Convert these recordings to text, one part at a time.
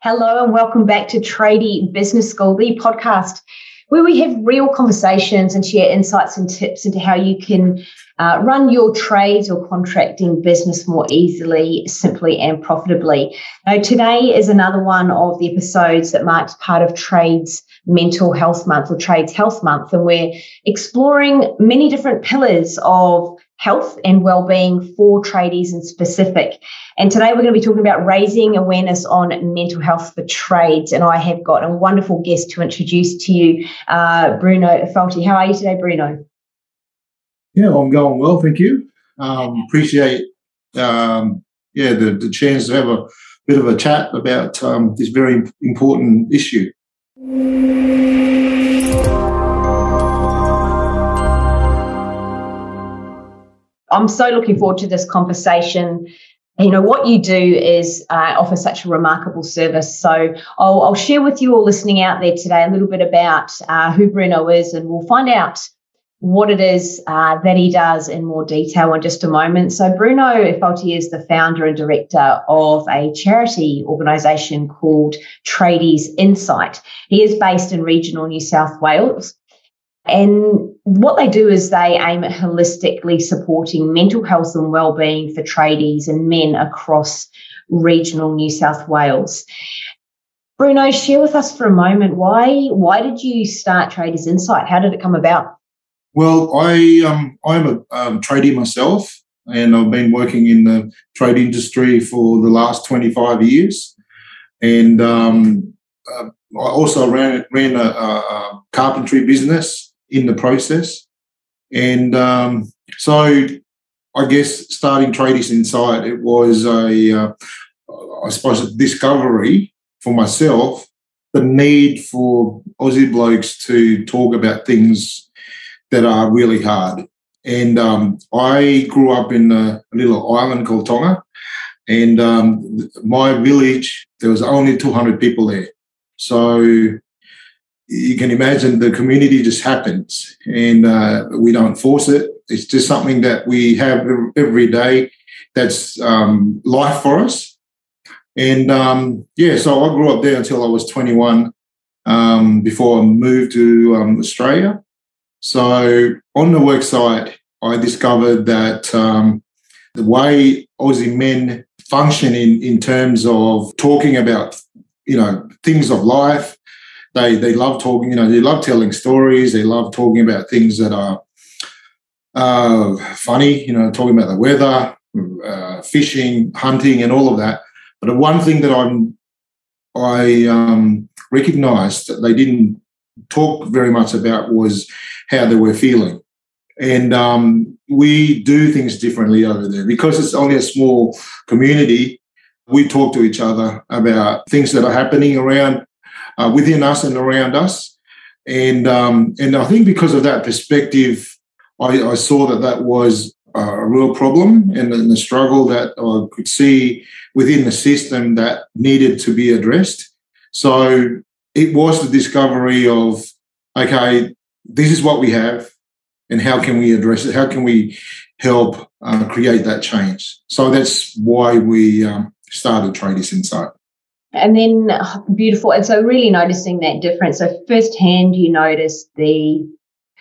Hello, and welcome back to Tradie Business School, the podcast where we have real conversations and share insights and tips into how you can uh, run your trades or contracting business more easily, simply, and profitably. Now, today is another one of the episodes that marks part of Trades Mental Health Month or Trades Health Month, and we're exploring many different pillars of health and well-being for tradies in specific. And today we're going to be talking about raising awareness on mental health for trades. And I have got a wonderful guest to introduce to you, uh, Bruno Falti. How are you today, Bruno? Yeah, I'm going well, thank you. Um, appreciate um, yeah the, the chance to have a bit of a chat about um, this very important issue. I'm so looking forward to this conversation. You know, what you do is uh, offer such a remarkable service. So I'll, I'll, share with you all listening out there today a little bit about uh, who Bruno is, and we'll find out what it is uh, that he does in more detail in just a moment. So, Bruno Falti is the founder and director of a charity organisation called Tradies Insight. He is based in regional New South Wales. And what they do is they aim at holistically supporting mental health and well-being for tradies and men across regional New South Wales. Bruno, share with us for a moment why why did you start Tradies Insight? How did it come about? Well, I um, I'm a um, tradie myself, and I've been working in the trade industry for the last 25 years, and um, uh, I also ran ran a, a carpentry business in the process. And um, so I guess starting Tradies Insight, it was a, uh, I suppose, a discovery for myself, the need for Aussie blokes to talk about things that are really hard. And um, I grew up in a little island called Tonga. And um, my village, there was only 200 people there. So you can imagine the community just happens and uh, we don't force it. It's just something that we have every day that's um, life for us. And um, yeah, so I grew up there until I was 21 um, before I moved to um, Australia. So on the worksite, I discovered that um, the way Aussie men function in, in terms of talking about, you know, things of life, they they love talking. You know, they love telling stories. They love talking about things that are uh, funny. You know, talking about the weather, uh, fishing, hunting, and all of that. But the one thing that I'm I um, recognised that they didn't talk very much about was how they were feeling. And um, we do things differently over there because it's only a small community. We talk to each other about things that are happening around uh, within us and around us. And um, and I think because of that perspective, I, I saw that that was a real problem and, the struggle that I could see within the system that needed to be addressed. So it was the discovery of okay, this is what we have, and how can we address it? How can we help uh, create that change? So that's why we um, started Tradies Insight. And then beautiful. And so really noticing that difference. So firsthand you notice the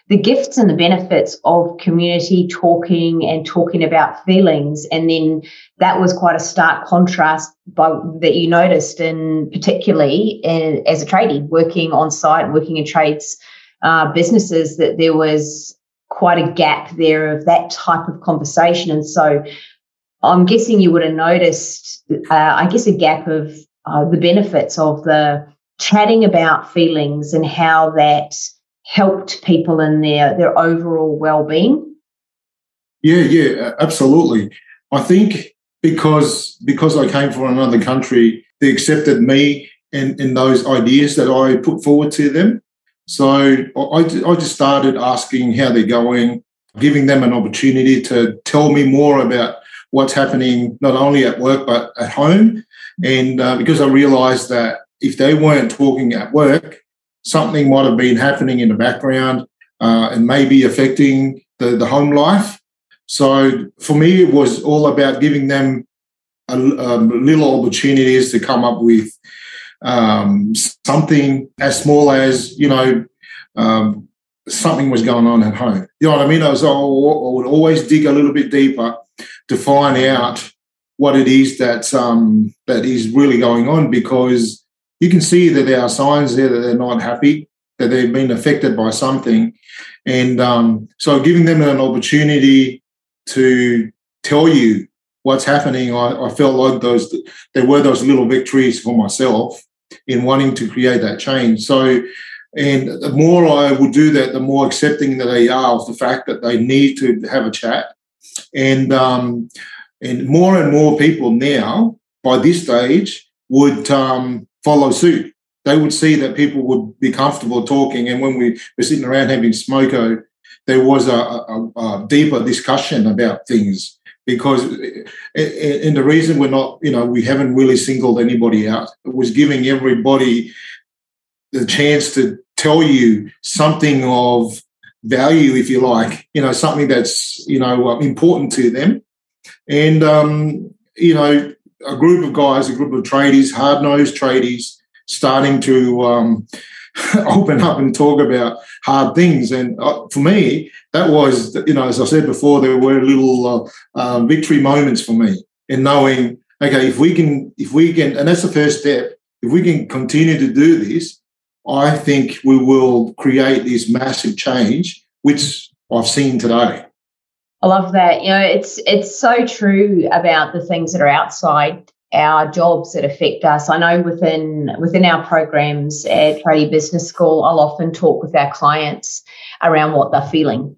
the gifts and the benefits of community talking and talking about feelings. And then that was quite a stark contrast by, that you noticed in particularly in, as a tradie working on site, working in trades uh, businesses, that there was quite a gap there of that type of conversation. And so I'm guessing you would have noticed, uh, I guess, a gap of uh, the benefits of the chatting about feelings and how that helped people in their their overall well-being. Yeah yeah absolutely. I think because because i came from another country they accepted me and, and those ideas that i put forward to them. So I, I just started asking how they're going giving them an opportunity to tell me more about what's happening not only at work but at home and uh, because I realized that if they weren't talking at work, something might have been happening in the background uh, and maybe affecting the, the home life. So for me, it was all about giving them a, a little opportunities to come up with um, something as small as you know um, something was going on at home. You know what I mean? I was I would always dig a little bit deeper to find out what it is that um, that is really going on because you can see that there are signs there that they're not happy, that they've been affected by something, and um, so giving them an opportunity to tell you what's happening, I, I felt like those there were those little victories for myself in wanting to create that change. So and the more I would do that, the more accepting that they are of the fact that they need to have a chat. And um, and more and more people now, by this stage, would um, follow suit. They would see that people would be comfortable talking. And when we were sitting around having smoko, there was a, a, a deeper discussion about things because and the reason we're not you know we haven't really singled anybody out it was giving everybody the chance to tell you something of value, if you like, you know, something that's, you know, uh, important to them. And, um, you know, a group of guys, a group of tradies, hard nosed tradies, starting to um, open up and talk about hard things. And uh, for me, that was, you know, as I said before, there were little uh, uh, victory moments for me in knowing, okay, if we can, if we can, and that's the first step, if we can continue to do this, I think we will create this massive change, which I've seen today. I love that. You know, it's it's so true about the things that are outside our jobs that affect us. I know within within our programs at Tradie Business School, I'll often talk with our clients around what they're feeling.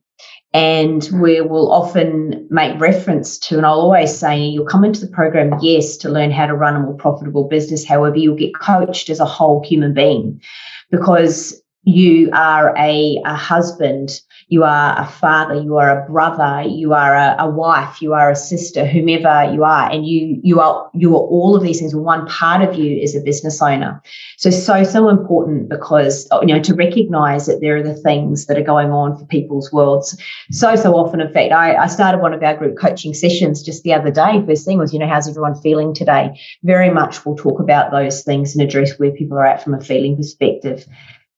And we will often make reference to, and I'll always say, you'll come into the program, yes, to learn how to run a more profitable business. However, you'll get coached as a whole human being because you are a, a husband you are a father, you are a brother, you are a, a, wife, you are a sister, whomever you are, and you you are you are all of these things. One part of you is a business owner. So so so important because you know to recognise that there are the things that are going on for people's worlds. So so often, in fact, I, I started one of our group coaching sessions just the other day. First thing was, you know, how's everyone feeling today? Very much we'll talk about those things and address where people are at from a feeling perspective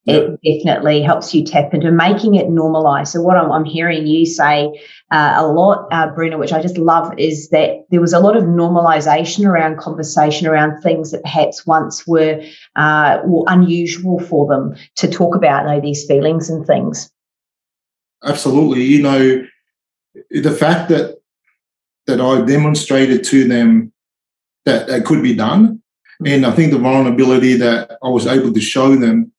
it definitely helps you tap into making it normalized. So, what I'm, I'm hearing you say uh, a lot, uh, Bruno, which I just love, is that there was a lot of normalization around conversation around things that perhaps once were, uh, were unusual for them to talk about, you know, these feelings and things. Absolutely. You know, the fact that that I demonstrated to them that it could be done. And I think the vulnerability that I was able to show them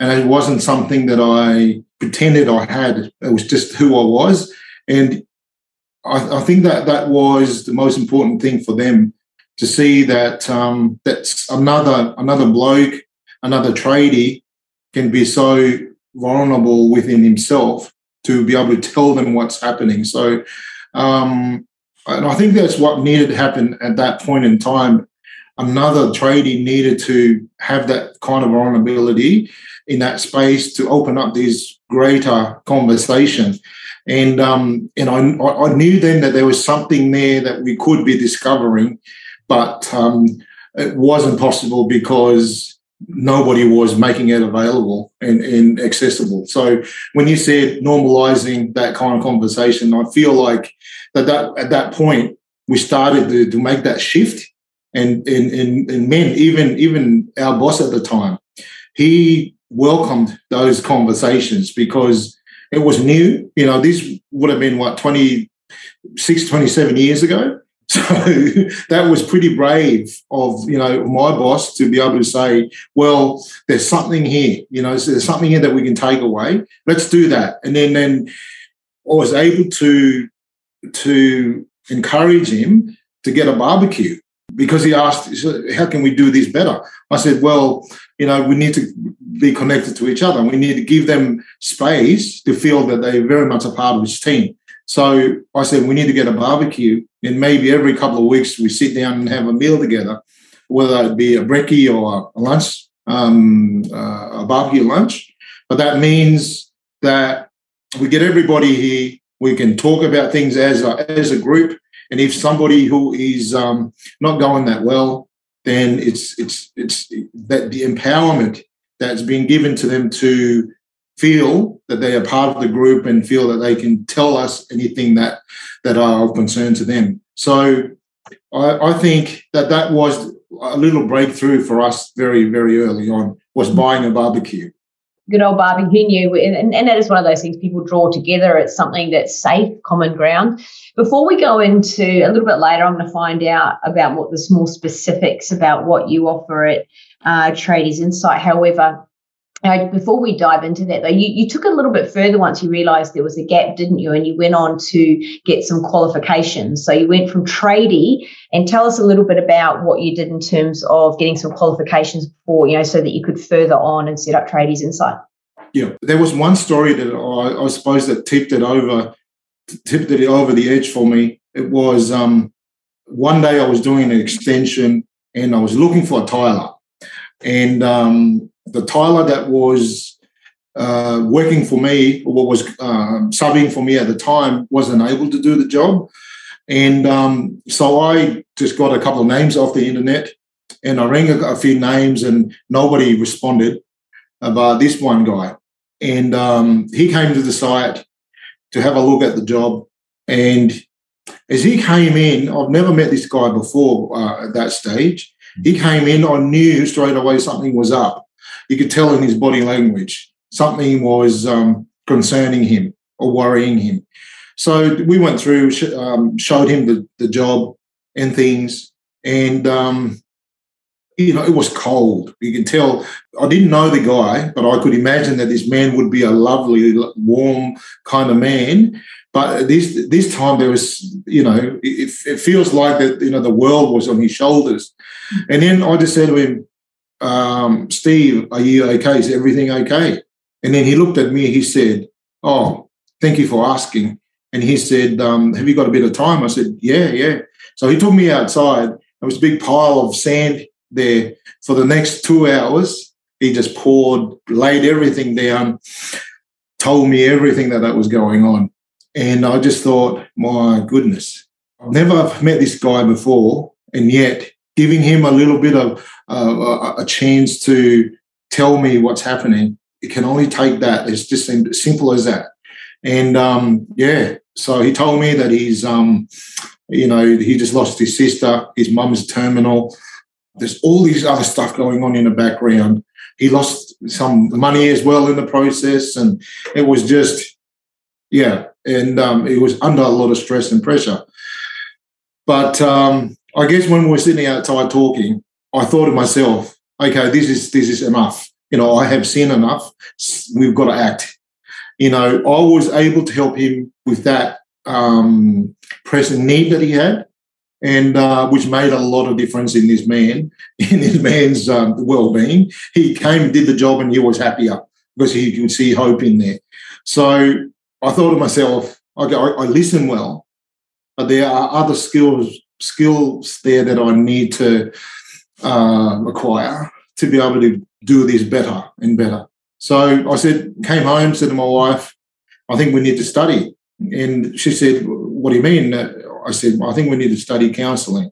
and it wasn't something that I pretended I had. It was just who I was, and I, I think that that was the most important thing for them to see that um, that's another another bloke, another tradie can be so vulnerable within himself to be able to tell them what's happening. So, um, and I think that's what needed to happen at that point in time. Another tradie needed to have that kind of vulnerability in that space to open up these greater conversations. And um, and I, I knew then that there was something there that we could be discovering, but um, it wasn't possible because nobody was making it available and, and accessible. So when you said normalizing that kind of conversation, I feel like that, that at that point we started to, to make that shift. And, and, and, and men, even even our boss at the time, he welcomed those conversations because it was new. You know, this would have been what, 26, 27 years ago. So that was pretty brave of, you know, my boss to be able to say, well, there's something here, you know, there's something here that we can take away. Let's do that. And then, then I was able to, to encourage him to get a barbecue because he asked, how can we do this better? I said, well, you know, we need to be connected to each other. We need to give them space to feel that they're very much a part of this team. So I said, we need to get a barbecue, and maybe every couple of weeks we sit down and have a meal together, whether it be a brekkie or a lunch, um, uh, a barbecue lunch. But that means that we get everybody here. We can talk about things as a, as a group. And if somebody who is um, not going that well, then it's it's it's that the empowerment that's been given to them to feel that they are part of the group and feel that they can tell us anything that that are of concern to them. So I, I think that that was a little breakthrough for us very very early on was buying a barbecue good old barbecue new and, and that is one of those things people draw together. It's something that's safe common ground. Before we go into a little bit later i'm going to find out about what the small specifics about what you offer at uh, tradies insight. However uh, before we dive into that, though, you, you took a little bit further once you realised there was a gap, didn't you? And you went on to get some qualifications. So you went from tradie, and tell us a little bit about what you did in terms of getting some qualifications before, you know, so that you could further on and set up Tradies Insight. Yeah, there was one story that I, I suppose that tipped it over, tipped it over the edge for me. It was um, one day I was doing an extension and I was looking for a tiler, and um, the tiler that was uh, working for me, or what was uh, subbing for me at the time, wasn't able to do the job. And um, so I just got a couple of names off the internet and I rang a, a few names and nobody responded about this one guy. And um, he came to the site to have a look at the job. And as he came in, I've never met this guy before uh, at that stage. He came in, I knew straight away something was up you could tell in his body language something was um, concerning him or worrying him. So we went through, um, showed him the, the job and things, and um, you know it was cold. You can tell. I didn't know the guy, but I could imagine that this man would be a lovely, warm kind of man. But this this time there was, you know, it, it feels like that. You know, the world was on his shoulders. And then I just said to him, um, Steve, are you okay? Is everything okay? And then he looked at me, he said, Oh, thank you for asking. And he said, um, Have you got a bit of time? I said, Yeah, yeah. So he took me outside. There was a big pile of sand there. For the next two hours, he just poured, laid everything down, told me everything that, that was going on. And I just thought, my goodness, I've never met this guy before. And yet giving him a little bit of uh, a chance to tell me what's happening. It can only take that. It's just simple as that. And um, yeah, so he told me that he's, um, you know, he just lost his sister. His mum's terminal. There's all these other stuff going on in the background. He lost some money as well in the process, and it was just, yeah, and um, it was under a lot of stress and pressure. But um, I guess when we were sitting outside talking, I thought to myself, okay, this is this is enough. You know, I have seen enough. We've got to act. You know, I was able to help him with that um, present need that he had, and uh, which made a lot of difference in this man, in this man's um, well-being. He came did the job, and he was happier because he could see hope in there. So I thought to myself, okay, I, I listen well, but there are other skills skills there that I need to uh, acquire to be able to do this better and better. So I said, came home, said to my wife, I think we need to study. And she said, What do you mean? I said, I think we need to study counselling.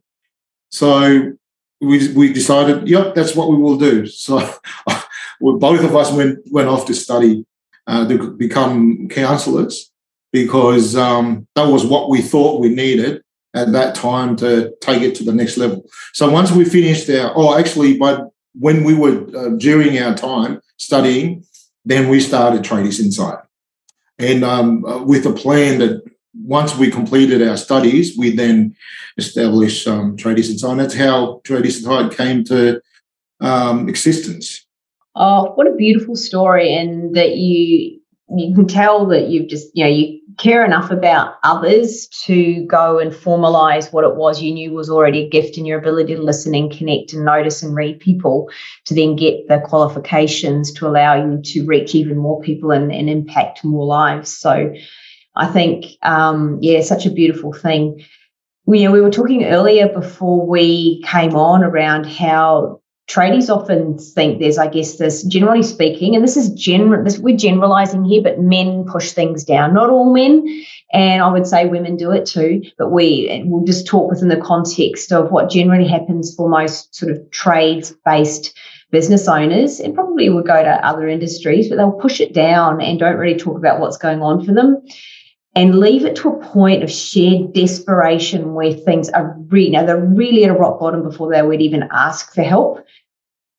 So we, we decided, yep, that's what we will do. So both of us went, went off to study uh, to become counsellors because um, that was what we thought we needed at that time to take it to the next level. So once we finished our, oh, actually, but when we were uh, during our time studying, then we started Tradies Insight. And um, uh, with a plan that once we completed our studies, we then established um, Tradies Insight. That's how Tradies Insight came to um, existence. Oh, what a beautiful story! And that you you can tell that you've just you know you care enough about others to go and formalize what it was you knew was already a gift in your ability to listen and connect and notice and read people to then get the qualifications to allow you to reach even more people and, and impact more lives. So i think um, yeah such a beautiful thing. We, you know, we were talking earlier before we came on around how tradies often think there's, I guess, this generally speaking, and this is general, this, we're generalizing here, but men push things down. Not all men, and I would say women do it too, but we will just talk within the context of what generally happens for most sort of trades based business owners, and probably will go to other industries, but they'll push it down and don't really talk about what's going on for them and leave it to a point of shared desperation where things are really, now they're really at a rock bottom before they would even ask for help.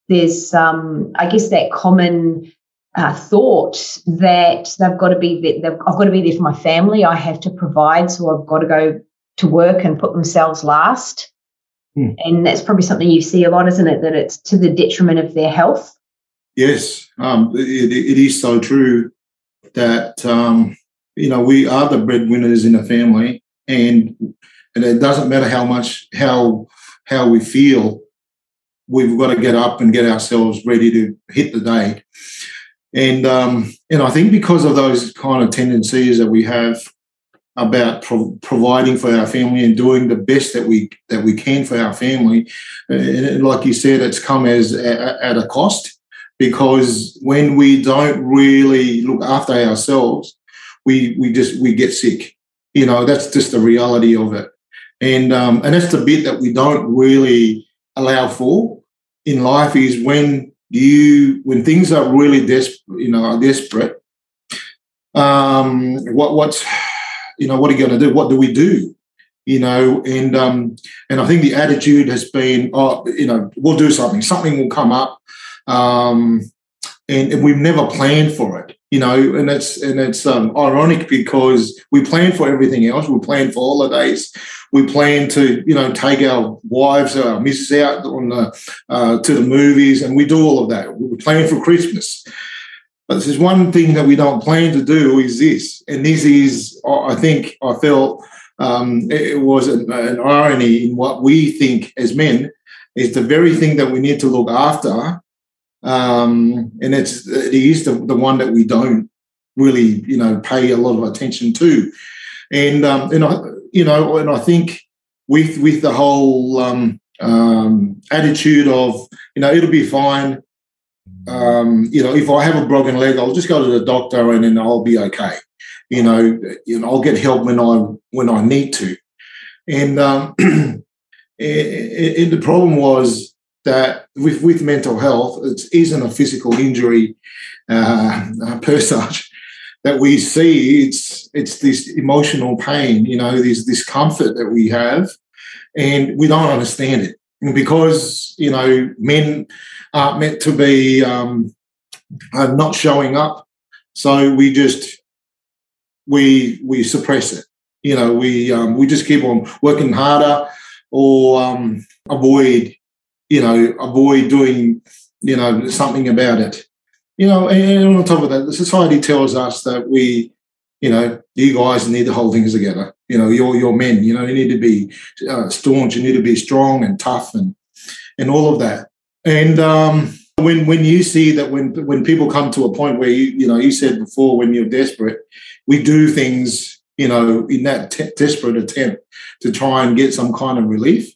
There's, um, I guess, that common uh, thought that they've got to be, they've, I've got to be there for my family. I have to provide, so I've got to go to work and put themselves last. Hmm. And that's probably something you see a lot, isn't it? That it's to the detriment of their health. Yes, um, it, it is so true that um, you know, we are the breadwinners in the family, and and it doesn't matter how much how how we feel. We've got to get up and get ourselves ready to hit the day. And um, and I think because of those kind of tendencies that we have about pro- providing for our family and doing the best that we that we can for our family, and like you said, it's come as a, at a cost because when we don't really look after ourselves, we we just we get sick. You know, that's just the reality of it. And um, and that's the bit that we don't really allow for in life is when you when things are really desperate, you know, desperate. Um, what what's you know what are you going to do? What do we do? You know, and um, and I think the attitude has been, oh, you know, we'll do something. Something will come up. Um, and, and, we've never planned for it you know and it's and it's um, ironic because we plan for everything else. We plan for holidays. We plan to you know take our wives or our missus out on the uh, to the movies and we do all of that. We plan for christmas. But there's one thing that we don't plan to do is this and this is i think i felt um, it was an, an irony in what we think as men is the very thing that we need to look after um, and it's it is the, the one that we don't really you know pay a lot of attention to, and um, and I you know and I think with with the whole um, um, attitude of you know it'll be fine. Um, you know, if I have a broken leg, I'll just go to the doctor and then I'll be okay. You know, you know, I'll get help when I when I need to. And um, and, and the problem was that with, with mental health, it isn't a physical injury uh, per such that we see. It's it's this emotional pain, you know, this discomfort that we have, and we don't understand it. Because you know men aren't meant to be um, not showing up, so we just we we suppress it. You know, we um, we just keep on working harder or um, avoid you know, avoid doing, you know, something about it. You know, and on top of that, the society tells us that we, you know, you guys need to hold things together. You know, you're you're men. You know, you need to be uh, staunch. You need to be strong and tough and and all of that. And um, when when you see that when when people come to a point where you you know you said before when you're desperate, we do things you know in that desperate attempt to try and get some kind of relief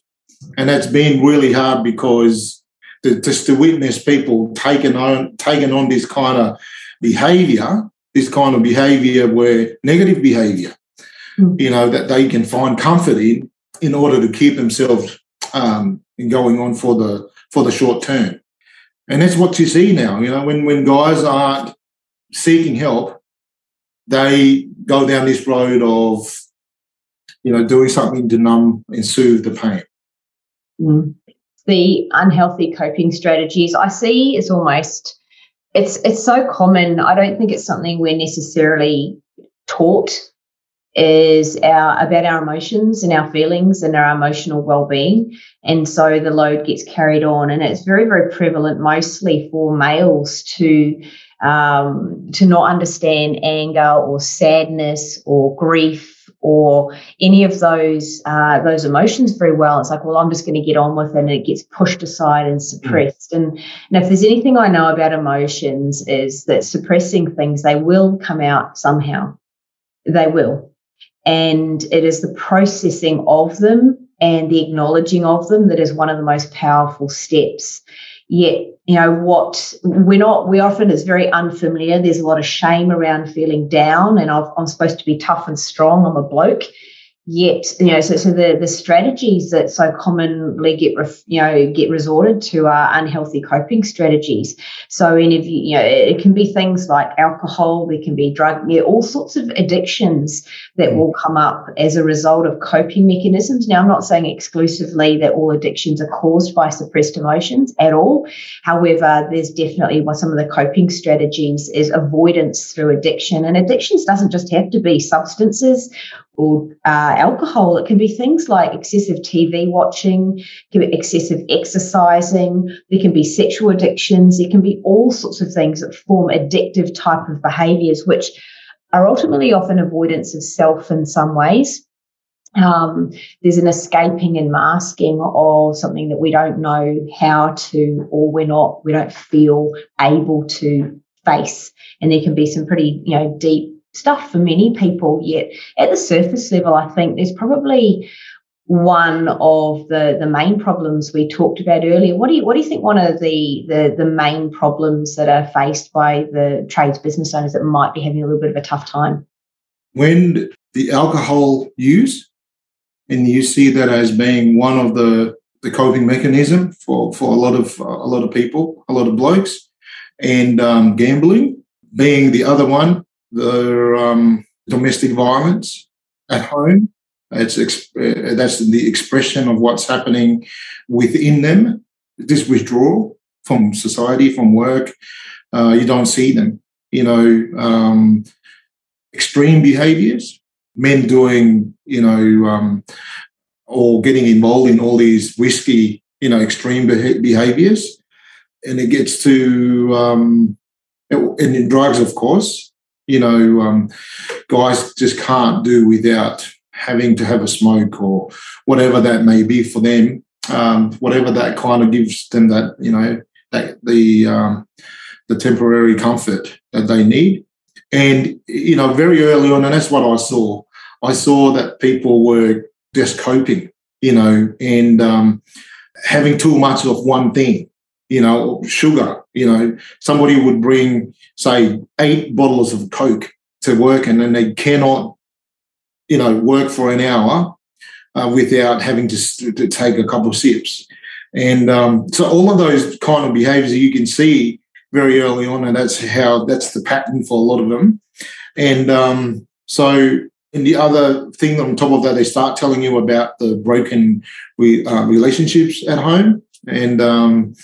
and that's been really hard because to, just to witness people taking on taking on this kind of behavior, this kind of behavior where negative behavior, mm. you know, that they can find comfort in in order to keep themselves um, going on for the for the short term. And that's what you see now. You know, when when guys aren't seeking help, they go down this road of you know doing something to numb and soothe the pain. The unhealthy coping strategies. I see is almost it's it's so common. I don't think it's something we're necessarily taught is our about our emotions and our feelings and our emotional well-being. And so the load gets carried on and it's very very prevalent mostly for males to um, to not understand anger or sadness or grief or any of those uh, those emotions very well. It's like, well, I'm just going to get on with it, and it gets pushed aside and suppressed. Mm. And, and if there's anything I know about emotions, is that suppressing things they will come out somehow. They will, and it is the processing of them and the acknowledging of them that is one of the most powerful steps yet you know what we're not we often it's very unfamiliar. There's a lot of shame around feeling down and i am supposed to be tough and strong. I'm a bloke yet you know so, so the the strategies that so commonly get ref, you know get resorted to are unhealthy coping strategies. So and if you, you know it can be things like alcohol there can be drug yeah, all sorts of addictions that will come up as a result of coping mechanisms. Now i'm not saying exclusively that all addictions are caused by suppressed emotions at all. However there's definitely one some of the coping strategies is avoidance through addiction. And addictions doesn't just have to be substances or uh, alcohol. It can be things like excessive TV watching, excessive exercising. There can be sexual addictions. There can be all sorts of things that form addictive type of behaviors, which are ultimately often avoidance of self in some ways. Um, there's an escaping and masking of something that we don't know how to, or we're not, we don't feel able to face. And there can be some pretty, you know, deep stuff for many people. Yet at the surface level, I think there's probably one of the, the main problems we talked about earlier. What do you what do you think one of the, the the main problems that are faced by the trades business owners that might be having a little bit of a tough time? When the alcohol use, and you see that as being one of the the coping mechanism for, for a lot of a lot of people, a lot of blokes, and um, gambling being the other one the um, domestic violence at home. It's uh, that's the expression of what's happening within them. This withdrawal from society, from work. Uh, you don't see them. You know, um, extreme behaviors, men doing, you know, um, or getting involved in all these risky, you know, extreme behaviors. And it gets to, um, and in drugs, of course, you know, um, guys just can't do without having to have a smoke or whatever that may be for them. Um, whatever that kind of gives them that, you know, that the um, the temporary comfort that they need. And you know, very early on, and that's what I saw. I saw that people were just coping, you know, and um, having too much of one thing you know, sugar. You know, somebody would bring, say, eight bottles of Coke to work, and then they cannot, you know, work for an hour uh, without having to, to, take a couple of sips. And um, so, all of those kind of behaviours you can see very early on, and that's how that's the pattern for a lot of them. And um, so, and the other thing on top of that, they start telling you about the broken re, uh, relationships at home and um,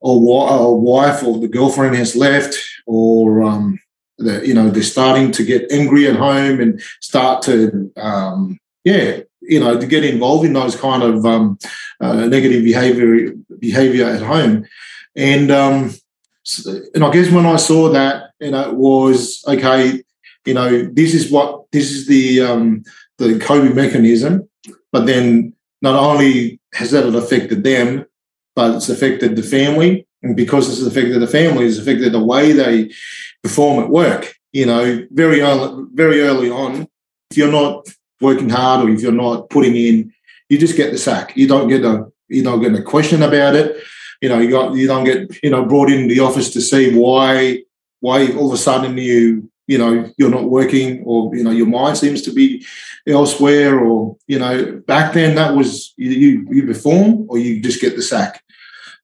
or a wife or the girlfriend has left, or um, the, you know they're starting to get angry at home and start to um, yeah you know to get involved in those kind of um, uh, negative behavior behavior at home, and um, and I guess when I saw that, you know, it was okay. You know, this is what this is the um, the coping mechanism, but then not only has that affected them, but it's affected the family. And because it's affected the family, it's affected the way they perform at work. You know, very early, very early on, if you're not working hard or if you're not putting in, you just get the sack. You don't get a you don't get a question about it. You know, you got you don't get you know brought in the office to see why why all of a sudden you you know you're not working or you know your mind seems to be elsewhere or you know back then that was you you perform or you just get the sack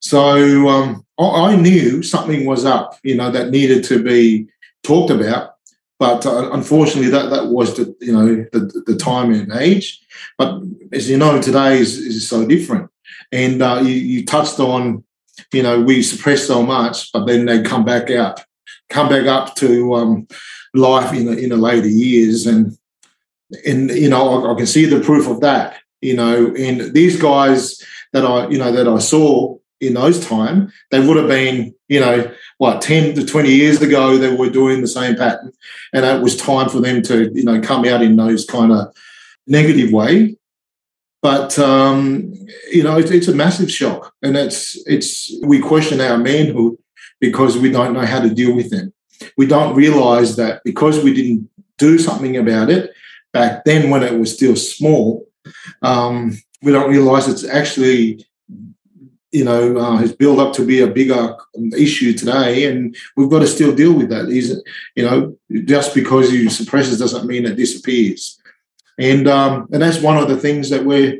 so um, I knew something was up, you know, that needed to be talked about. But uh, unfortunately, that that was the you know the, the time and age. But as you know, today is, is so different. And uh, you, you touched on, you know, we suppress so much, but then they come back out, come back up to um, life in the, in the later years, and and you know I, I can see the proof of that. You know, and these guys that I you know that I saw in those time, they would have been, you know, what, 10 to 20 years ago, they were doing the same pattern. And it was time for them to, you know, come out in those kind of negative way. But, um, you know, it's, it's a massive shock. And it's, it's, we question our manhood because we don't know how to deal with them. We don't realize that because we didn't do something about it back then when it was still small, um, we don't realize it's actually you know, uh, has built up to be a bigger issue today, and we've got to still deal with that. Is it you know, just because you suppress it doesn't mean it disappears, and um, and that's one of the things that we're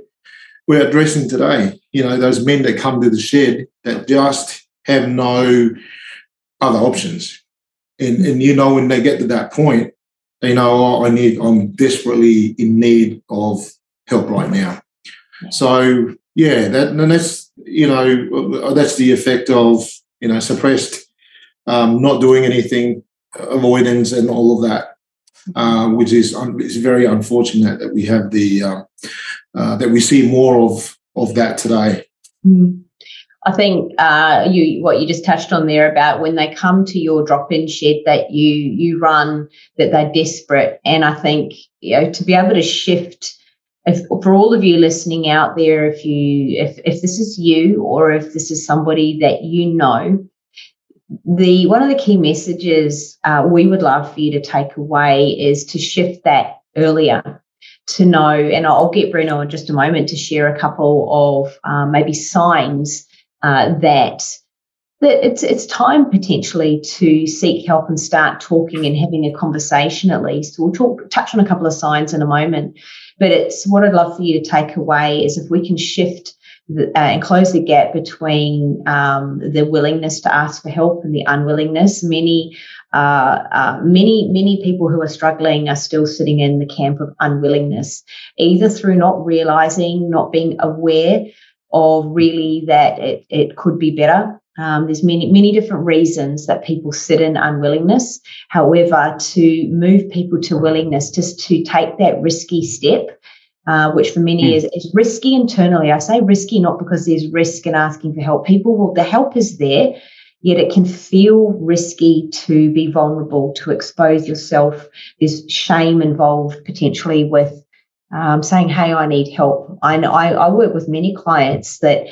we're addressing today. You know, those men that come to the shed that just have no other options, and and you know when they get to that point, they know oh, I need I'm desperately in need of help right now. So yeah, that and that's you know that's the effect of you know suppressed, um, not doing anything, avoidance, and all of that, uh, which is it's very unfortunate that we have the uh, uh, that we see more of of that today. Mm. I think uh, you what you just touched on there about when they come to your drop-in shed that you you run that they're desperate, and I think you know to be able to shift if for all of you listening out there, if you if if this is you or if this is somebody that you know, the one of the key messages uh, we would love for you to take away is to shift that earlier to know and i'll get bruno in just a moment to share a couple of um, maybe signs uh, that that it's it's time potentially to seek help and start talking and having a conversation at least we'll talk touch on a couple of signs in a moment but it's what I'd love for you to take away is if we can shift the, uh, and close the gap between um, the willingness to ask for help and the unwillingness. Many, uh, uh, many, many people who are struggling are still sitting in the camp of unwillingness, either through not realizing, not being aware of really that it, it could be better um, there's many, many different reasons that people sit in unwillingness. However, to move people to willingness, just to take that risky step, uh, which for many mm. is, is risky internally. I say risky not because there's risk in asking for help. People will, the help is there, yet it can feel risky to be vulnerable, to expose yourself. There's shame involved potentially with um, saying, "Hey, I need help." I know I, I work with many clients that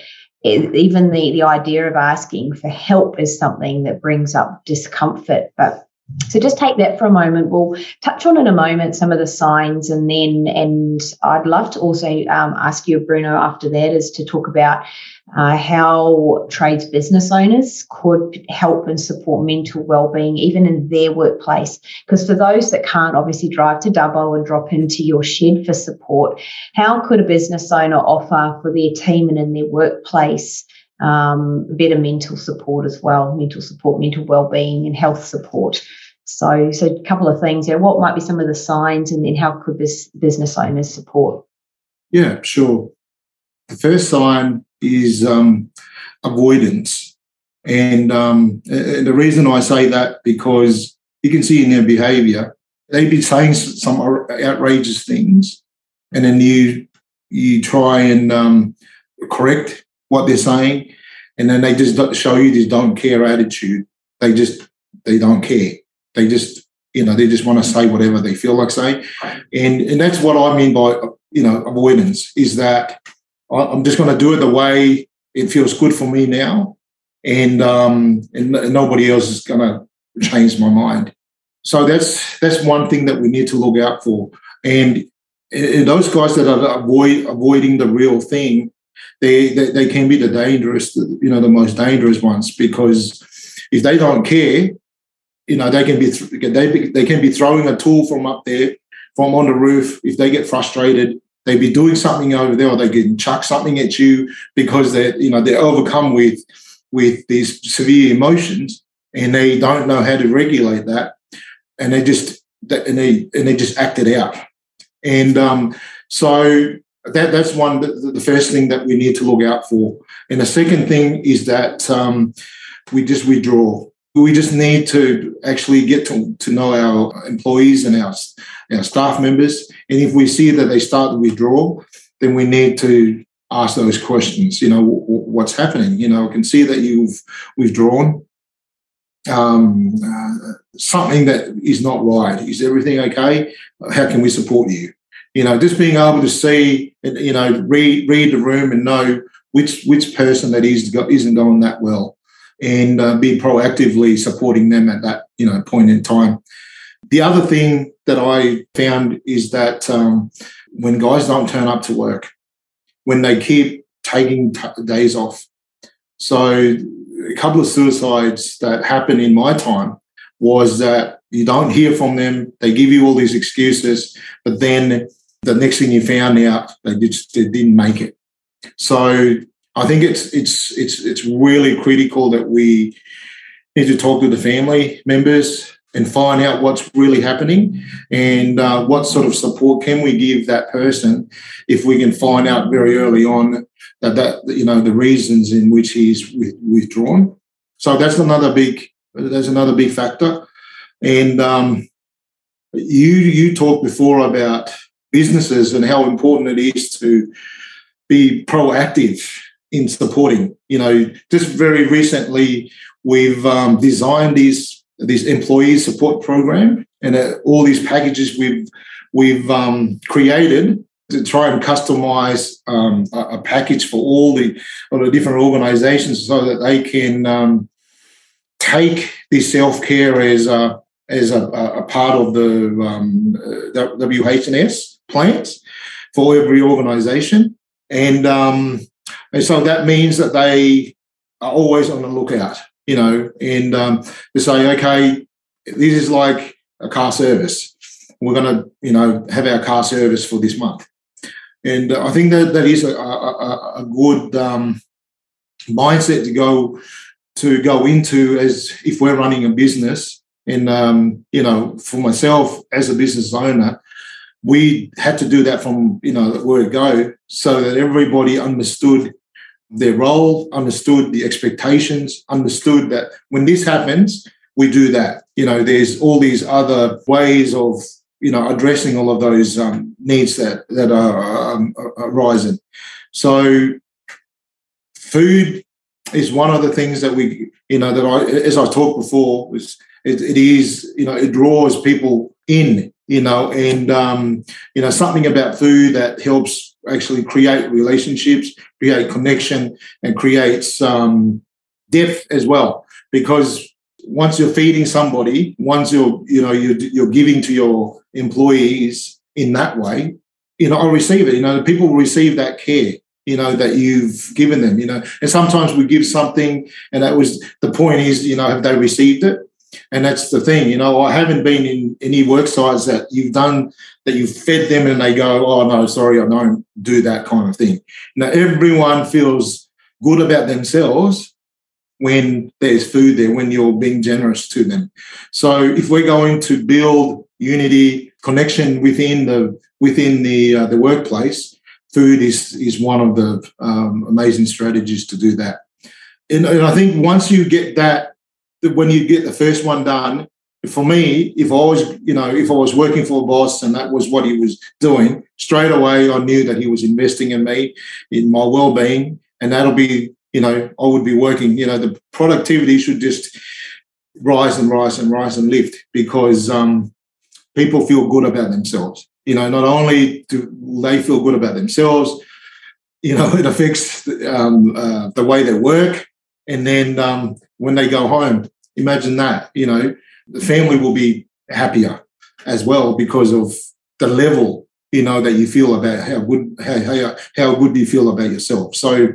even the, the idea of asking for help is something that brings up discomfort. But so just take that for a moment. We'll touch on in a moment some of the signs, and then and I'd love to also um, ask you, Bruno, after that, is to talk about uh, how trades business owners could help and support mental well-being even in their workplace. Because for those that can't obviously drive to Dubbo and drop into your shed for support how could a business owner offer for their team and in their workplace um, better mental support as well? Mental support mental well-being and health support. So so a couple of things there what might be some of the signs and then how could this business owners support? Yeah sure. The first sign is um, avoidance. And, um, and the reason I say that because you can see in their behavior, they'd be saying some outrageous things, and then you you try and um, correct what they're saying, and then they just show you this don't care attitude. They just they don't care. They just you know they just want to say whatever they feel like saying, and and that's what I mean by you know avoidance is that I'm just going to do it the way it feels good for me now, and um, and nobody else is going to change my mind. So that's that's one thing that we need to look out for. And, and those guys that are avoid avoiding the real thing, they, they they can be the dangerous, you know, the most dangerous ones because if they don't care, you know, they can be they they can be throwing a tool from up there from on the roof if they get frustrated they'd be doing something over there or they can chuck something at you because they're you know they're overcome with with these severe emotions and they don't know how to regulate that. And they just and they and they just act it out. And um, so that that's one the first thing that we need to look out for. And the second thing is that um, we just withdraw we just need to actually get to, to know our employees and our, our staff members. And if we see that they start to withdraw, then we need to ask those questions. You know, what's happening? You know, I can see that you've withdrawn. Um, uh, something that is not right. Is everything okay? How can we support you? You know, just being able to see, you know, read read the room and know which which person that is isn't going that well and uh, be proactively supporting them at that you know point in time. The other thing that I found is that um, when guys don't turn up to work, when they keep taking t- days off, So a couple of suicides that happened in my time was that you don't hear from them. They give you all these excuses, but then the next thing you found out, they just they didn't make it. So I think it's it's it's it's really critical that we need to talk to the family members and find out what's really happening and uh, what sort of support can we give that person if we can find out very early on that that you know the reasons in which he's withdrawn. So that's another big that's another big factor. And um, you you talked before about businesses and how important it is to be proactive in supporting. You know, just very recently we've um, designed these this employee support program and uh, all these packages we've we've um, created to try and customize um, a, a, package for all the, all the different organizations so that they can um, take this self-care as a, as a, a part of the um, WHS plans for every organization. And, um, and so that means that they are always on the lookout you know, and um, to say, okay, this is like a car service. We're going to, you know, have our car service for this month. And I think that that is a, a, a good um, mindset to go to go into as if we're running a business. And um, you know, for myself as a business owner, we had to do that from you know the word go, so that everybody understood their role, understood the expectations, understood that when this happens, we do that. You know, there's all these other ways of you know addressing all of those um, needs that that are um, arising. So, food is one of the things that we you know that I as I talked before was it, it is you know it draws people in you know and um, you know something about food that helps actually create relationships, create connection, and creates um, depth as well. Because once you're feeding somebody, once you're you know you're, you're giving to your employees in that way, you know, I'll receive it. You know, the people will receive that care. You know that you've given them. You know, and sometimes we give something, and that was the point. Is you know, have they received it? And that's the thing, you know, I haven't been in any work sites that you've done that you've fed them and they go, oh no, sorry, I don't do that kind of thing. Now everyone feels good about themselves when there's food there, when you're being generous to them. So if we're going to build unity, connection within the within the uh, the workplace, food is is one of the um, amazing strategies to do that. And, and I think once you get that when you get the first one done, for me, if I was, you know, if I was working for a boss and that was what he was doing, straight away I knew that he was investing in me, in my well-being, and that'll be, you know, I would be working. You know, the productivity should just rise and rise and rise and lift because um, people feel good about themselves. You know, not only do they feel good about themselves, you know, it affects um, uh, the way they work, and then um, when they go home, imagine that, you know, the family will be happier as well because of the level, you know, that you feel about how good, how, how, how good you feel about yourself. So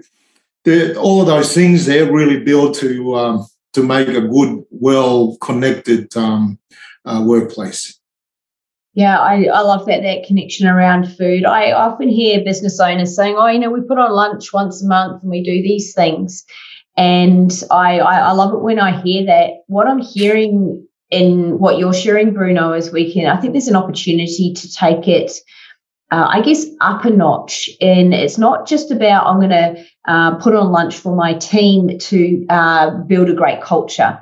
all of those things there really build to, um, to make a good, well connected um, uh, workplace. Yeah, I, I love that that connection around food. I often hear business owners saying, "Oh, you know, we put on lunch once a month and we do these things," And I, I, I love it when I hear that. What I'm hearing in what you're sharing, Bruno, is we can, I think there's an opportunity to take it, uh, I guess, up a notch. And it's not just about, I'm going to uh, put on lunch for my team to uh, build a great culture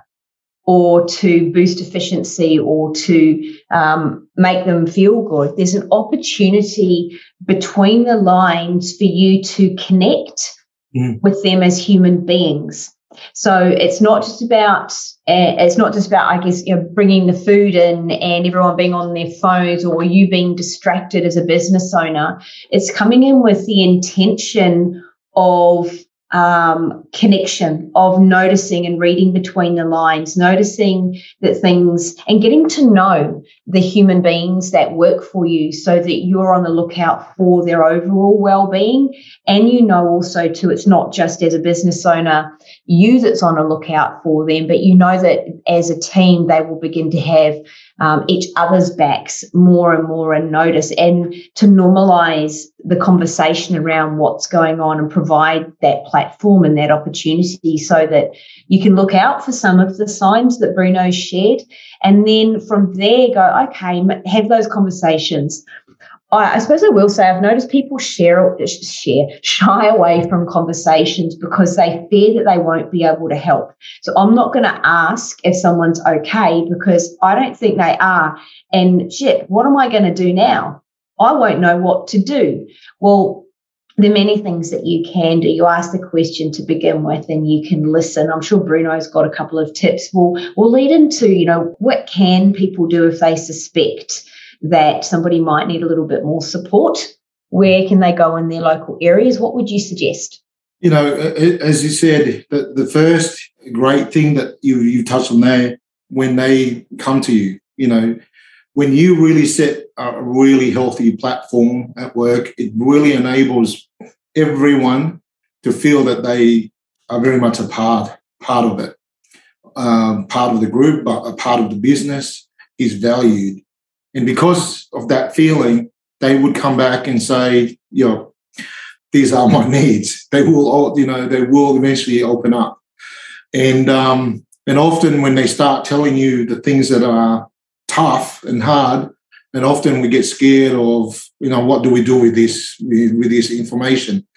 or to boost efficiency or to um, make them feel good. There's an opportunity between the lines for you to connect mm. with them as human beings. So it's not just about uh, it's not just about I guess you know bringing the food in and everyone being on their phones or you being distracted as a business owner. It's coming in with the intention of um, connection of noticing and reading between the lines, noticing that things and getting to know the human beings that work for you so that you're on the lookout for their overall well-being. And you know also too, it's not just as a business owner, you that's on a lookout for them, but you know that as a team, they will begin to have um, each other's backs more and more and notice and to normalize the conversation around what's going on and provide that platform and that opportunity so that you can look out for some of the signs that Bruno shared. And then from there, go, okay, have those conversations. I, suppose I will say I've noticed people share share shy away from conversations because they fear that they won't be able to help. So I'm not going to ask if someone's okay because I don't think they are. And shit, what am I going to do now? I won't know what to do. Well, there are many things that you can do. You ask the question to begin with, and you can listen. I'm sure Bruno's got a couple of tips. We'll we'll lead into, you know, what can people do if they suspect that somebody might need a little bit more support? Where can they go in their local areas? What would you suggest? You know, as you said, the, the first great thing that you you touched on there when they come to you, you know, when you really set a really healthy platform at work, it really enables everyone to feel that they are very much a part part of it, um, part of the group, but a part of the business is valued, and because of that feeling, they would come back and say, "You know, these are my needs." They will, all, you know, they will eventually open up, and um, and often when they start telling you the things that are tough and hard, and often we get scared of you know what do we do with this with, this information.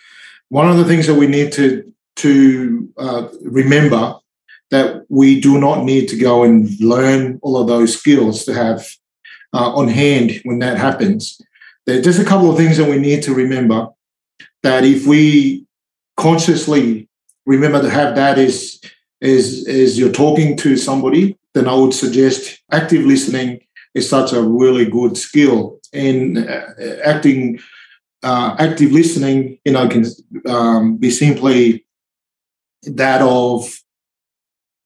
One of the things that we need to to uh, remember that we do not need to go and learn all of those skills to have uh, on hand when that happens. There's just a couple of things that we need to remember that if we consciously remember to have that is is as you're talking to somebody then I would suggest active listening is such a really good skill. And uh, acting, uh, active listening, you know, can um, be simply that of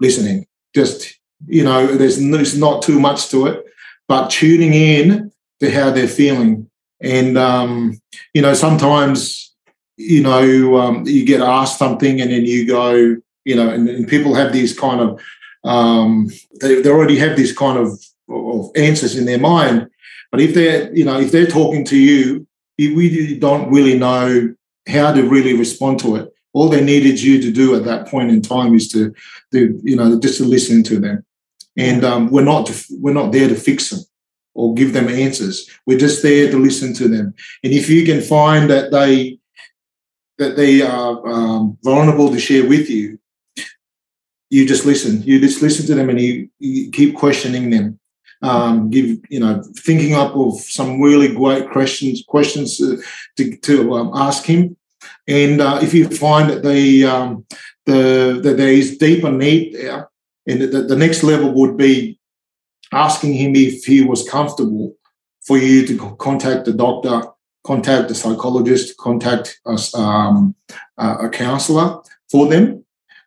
listening. Just you know, there's, there's not too much to it, but tuning in to how they're feeling. And um, you know, sometimes you know um, you get asked something, and then you go, you know, and, and people have these kind of um, they, they already have this kind of, of answers in their mind. But if they're, you know, if they're talking to you, we don't really know how to really respond to it. All they needed you to do at that point in time is to, to you know, just to listen to them. And um, we're not we're not there to fix them or give them answers. We're just there to listen to them. And if you can find that they that they are um, vulnerable to share with you, you just listen. You just listen to them and you, you keep questioning them. Um, give you know thinking up of some really great questions questions to to, um, ask him, and uh, if you find that the um, the that there is deeper need there, and the, the next level would be asking him if he was comfortable for you to contact the doctor, contact the psychologist, contact us, um, a counselor for them,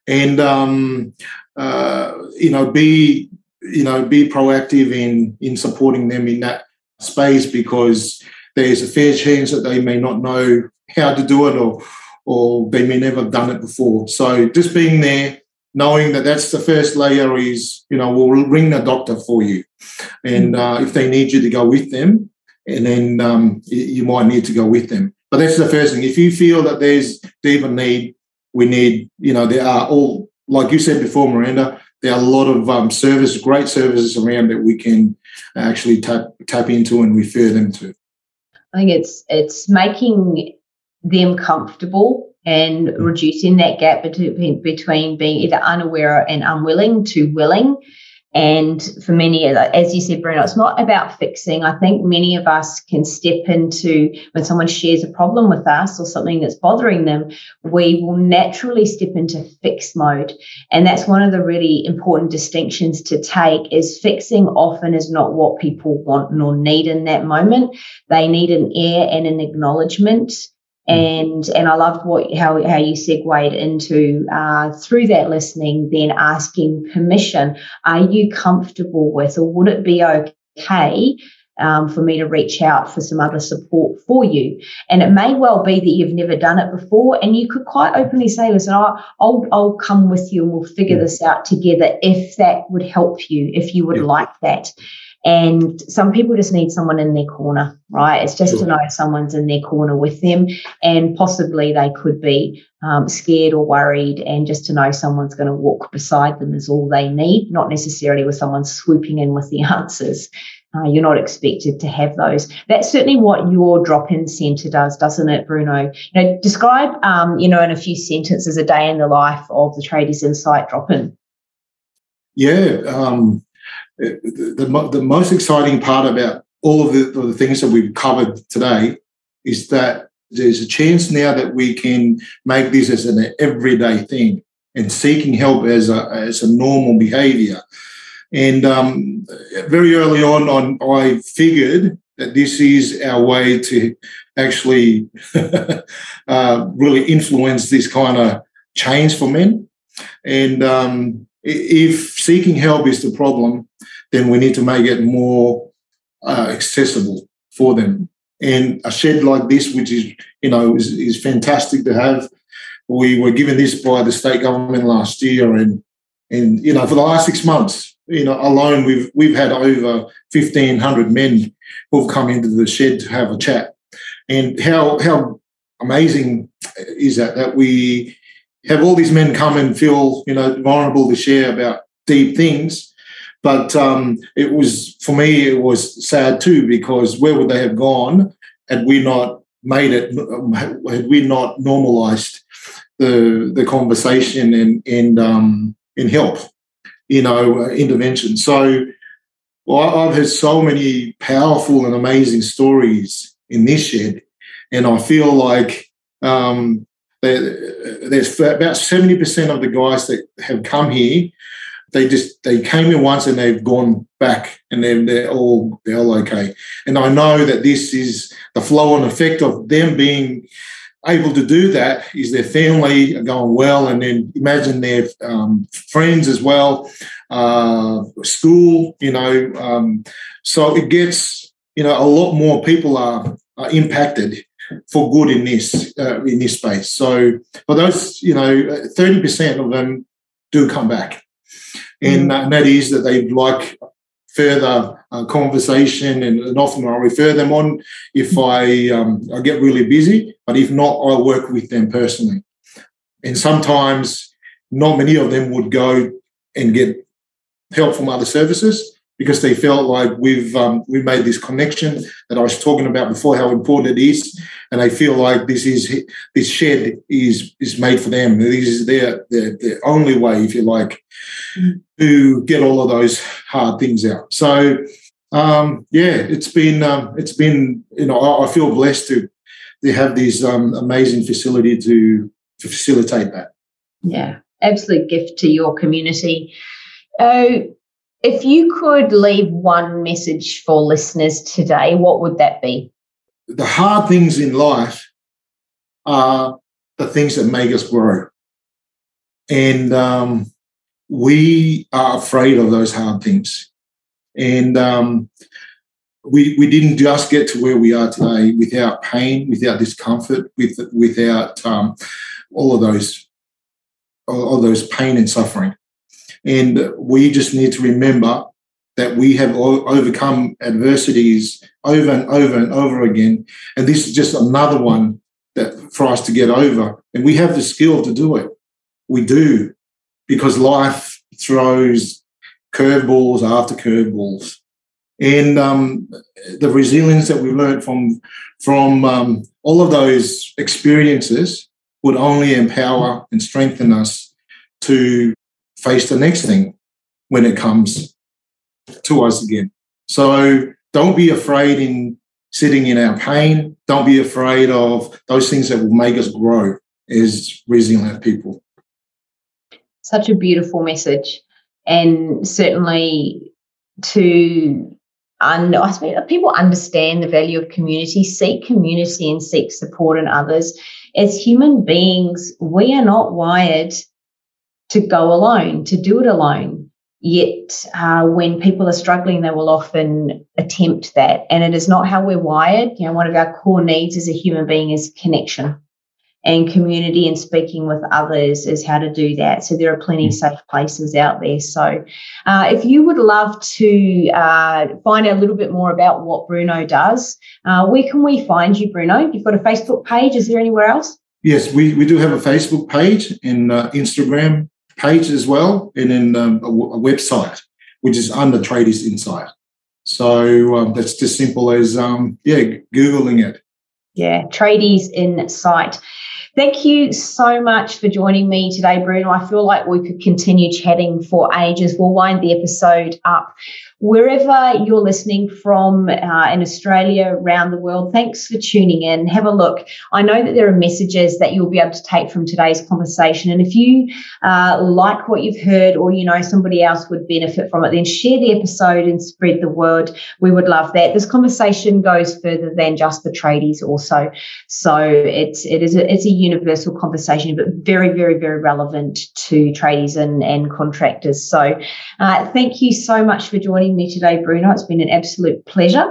and um, uh, you know be you know be proactive in in supporting them in that space because there's a fair chance that they may not know how to do it or or they may never have done it before. So just being there, knowing that that's the first layer is, you know, we'll ring the doctor for you. And uh, if they need you to go with them, and then um, you might need to go with them. But that's the first thing. If you feel that there's deeper need, we need, you know, there are all, like you said before, Miranda, there are a lot of um, services, great services around that we can actually tap tap into and refer them to. I think it's it's making them comfortable and reducing that gap between between being either unaware and unwilling to willing and for many, as you said, Bruno, it's not about fixing. I think many of us can step into when someone shares a problem with us or something that's bothering them, we will naturally step into fix mode. And that's one of the really important distinctions to take is fixing often is not what people want nor need in that moment. They need an air and an acknowledgement and and I loved what how how you segued into uh, through that listening, then asking permission. Are you comfortable with, or would it be okay um, for me to reach out for some other support for you. And it may well be that you've never done it before, and you could quite openly say, "Listen, I'll I'll, I'll come with you, and we'll figure this out together if that would help you, if you would yeah. like that." And some people just need someone in their corner, right? It's just sure. to know someone's in their corner with them, and possibly they could be um, scared or worried, and just to know someone's going to walk beside them is all they need, not necessarily with someone swooping in with the answers. Uh, you're not expected to have those. That's certainly what your drop-in centre does, doesn't it, Bruno? You know, describe, um, you know, in a few sentences, a day in the life of the Tradies Insight drop-in. Yeah, um, the, the, most exciting part about all of the, the things that we've covered today is that there's a chance now that we can make this as an everyday thing and seeking help as a, as a normal behavior. And um, very early on, on, I figured that this is our way to actually uh, really influence this kind of change for men. And um, if seeking help is the problem, then we need to make it more uh, accessible for them. And a shed like this, which is you know is, is fantastic to have. We were given this by the state government last year, and and you know for the last six months, you know alone we've we've had over fifteen hundred men who've come into the shed to have a chat. And how how amazing is that that we have all these men come and feel you know vulnerable to share about deep things but um, it was for me, it was sad too because where would they have gone had we not made it? Had we not normalised the the conversation and and um, and help, you know, uh, intervention. So well, I've heard so many powerful and amazing stories in this shed, and I feel like um, there's about seventy percent of the guys that have come here they just they came in once and they've gone back and they're, they're all they're all okay. And I know that this is the flow and effect of them being able to do that is their family going well, and then imagine their um, friends as well, uh, school, you know. Um, so it gets you know a lot more people are, are impacted for good in this uh, in this space. So for those, you know, thirty percent of them do come back and, mm. and that is that they'd like further uh, conversation, and, and, often I'll refer them on if I um, I get really busy. But if not, I'll work with them personally. And sometimes, not many of them would go and get help from other services because they felt like we've um, we made this connection that I was talking about before, how important it is, and they feel like this is this shed is is made for them. This is their their, their only way, if you like, mm. to get all of those hard things out. So um, yeah, it's been um, it's been you know I, I, feel blessed to to have this um, amazing facility to to facilitate that. Yeah, absolute gift to your community. Uh, if you could leave one message for listeners today, what would that be? The hard things in life are the things that make us grow. And um, we are afraid of those hard things. And um, we, we didn't just get to where we are today without pain, without discomfort, with, without um, all of those all, all those pain and suffering. And we just need to remember that we have overcome adversities over and over and over again. And this is just another one that for us to get over. And we have the skill to do it. We do, because life throws curveballs after curveballs. And um, the resilience that we've learned from from um, all of those experiences would only empower and strengthen us to face the next thing when it comes to us again. So don't be afraid in sitting in our pain. Don't be afraid of those things that will make us grow as resilient people. Such a beautiful message. And certainly to and I suppose people understand the value of community, seek community and seek support in others. As human beings, we are not wired to go alone, to do it alone. Yet, uh, when people are struggling, they will often attempt that. And it is not how we're wired. You know, one of our core needs as a human being is connection and community and speaking with others is how to do that. So there are plenty of mm. safe places out there. So uh, if you would love to uh, find out a little bit more about what Bruno does, uh, where can we find you, Bruno? You've got a Facebook page. Is there anywhere else? Yes, we, we do have a Facebook page and uh, Instagram page as well, and then um, a, website, which is under Tradies Insight. So um, that's just simple as, um, yeah, Googling it. Yeah, Tradies Insight. Thank you so much for joining me today, Bruno. I feel like we could continue chatting for ages. We'll wind the episode up wherever you're listening from uh, in Australia, around the world, thanks for tuning in. Have a look. I know that there are messages that you'll be able to take from today's conversation. And if you uh, like what you've heard or you know somebody else would benefit from it, then share the episode and spread the word. We would love that. This conversation goes further than just the tradies also. So it's it is a, it's a universal conversation, but very, very, very relevant to tradies and, and contractors. So uh, thank you so much for joining joining me today, Bruno. It's been an absolute pleasure.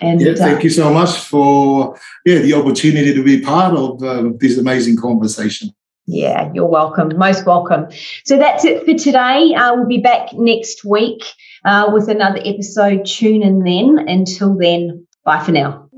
And yeah, thank uh, you so much for yeah the opportunity to be part of uh, this amazing conversation. Yeah, you're welcome. Most welcome. So that's it for today. Uh, we'll be back next week uh, with another episode. Tune in then. Until then, bye for now.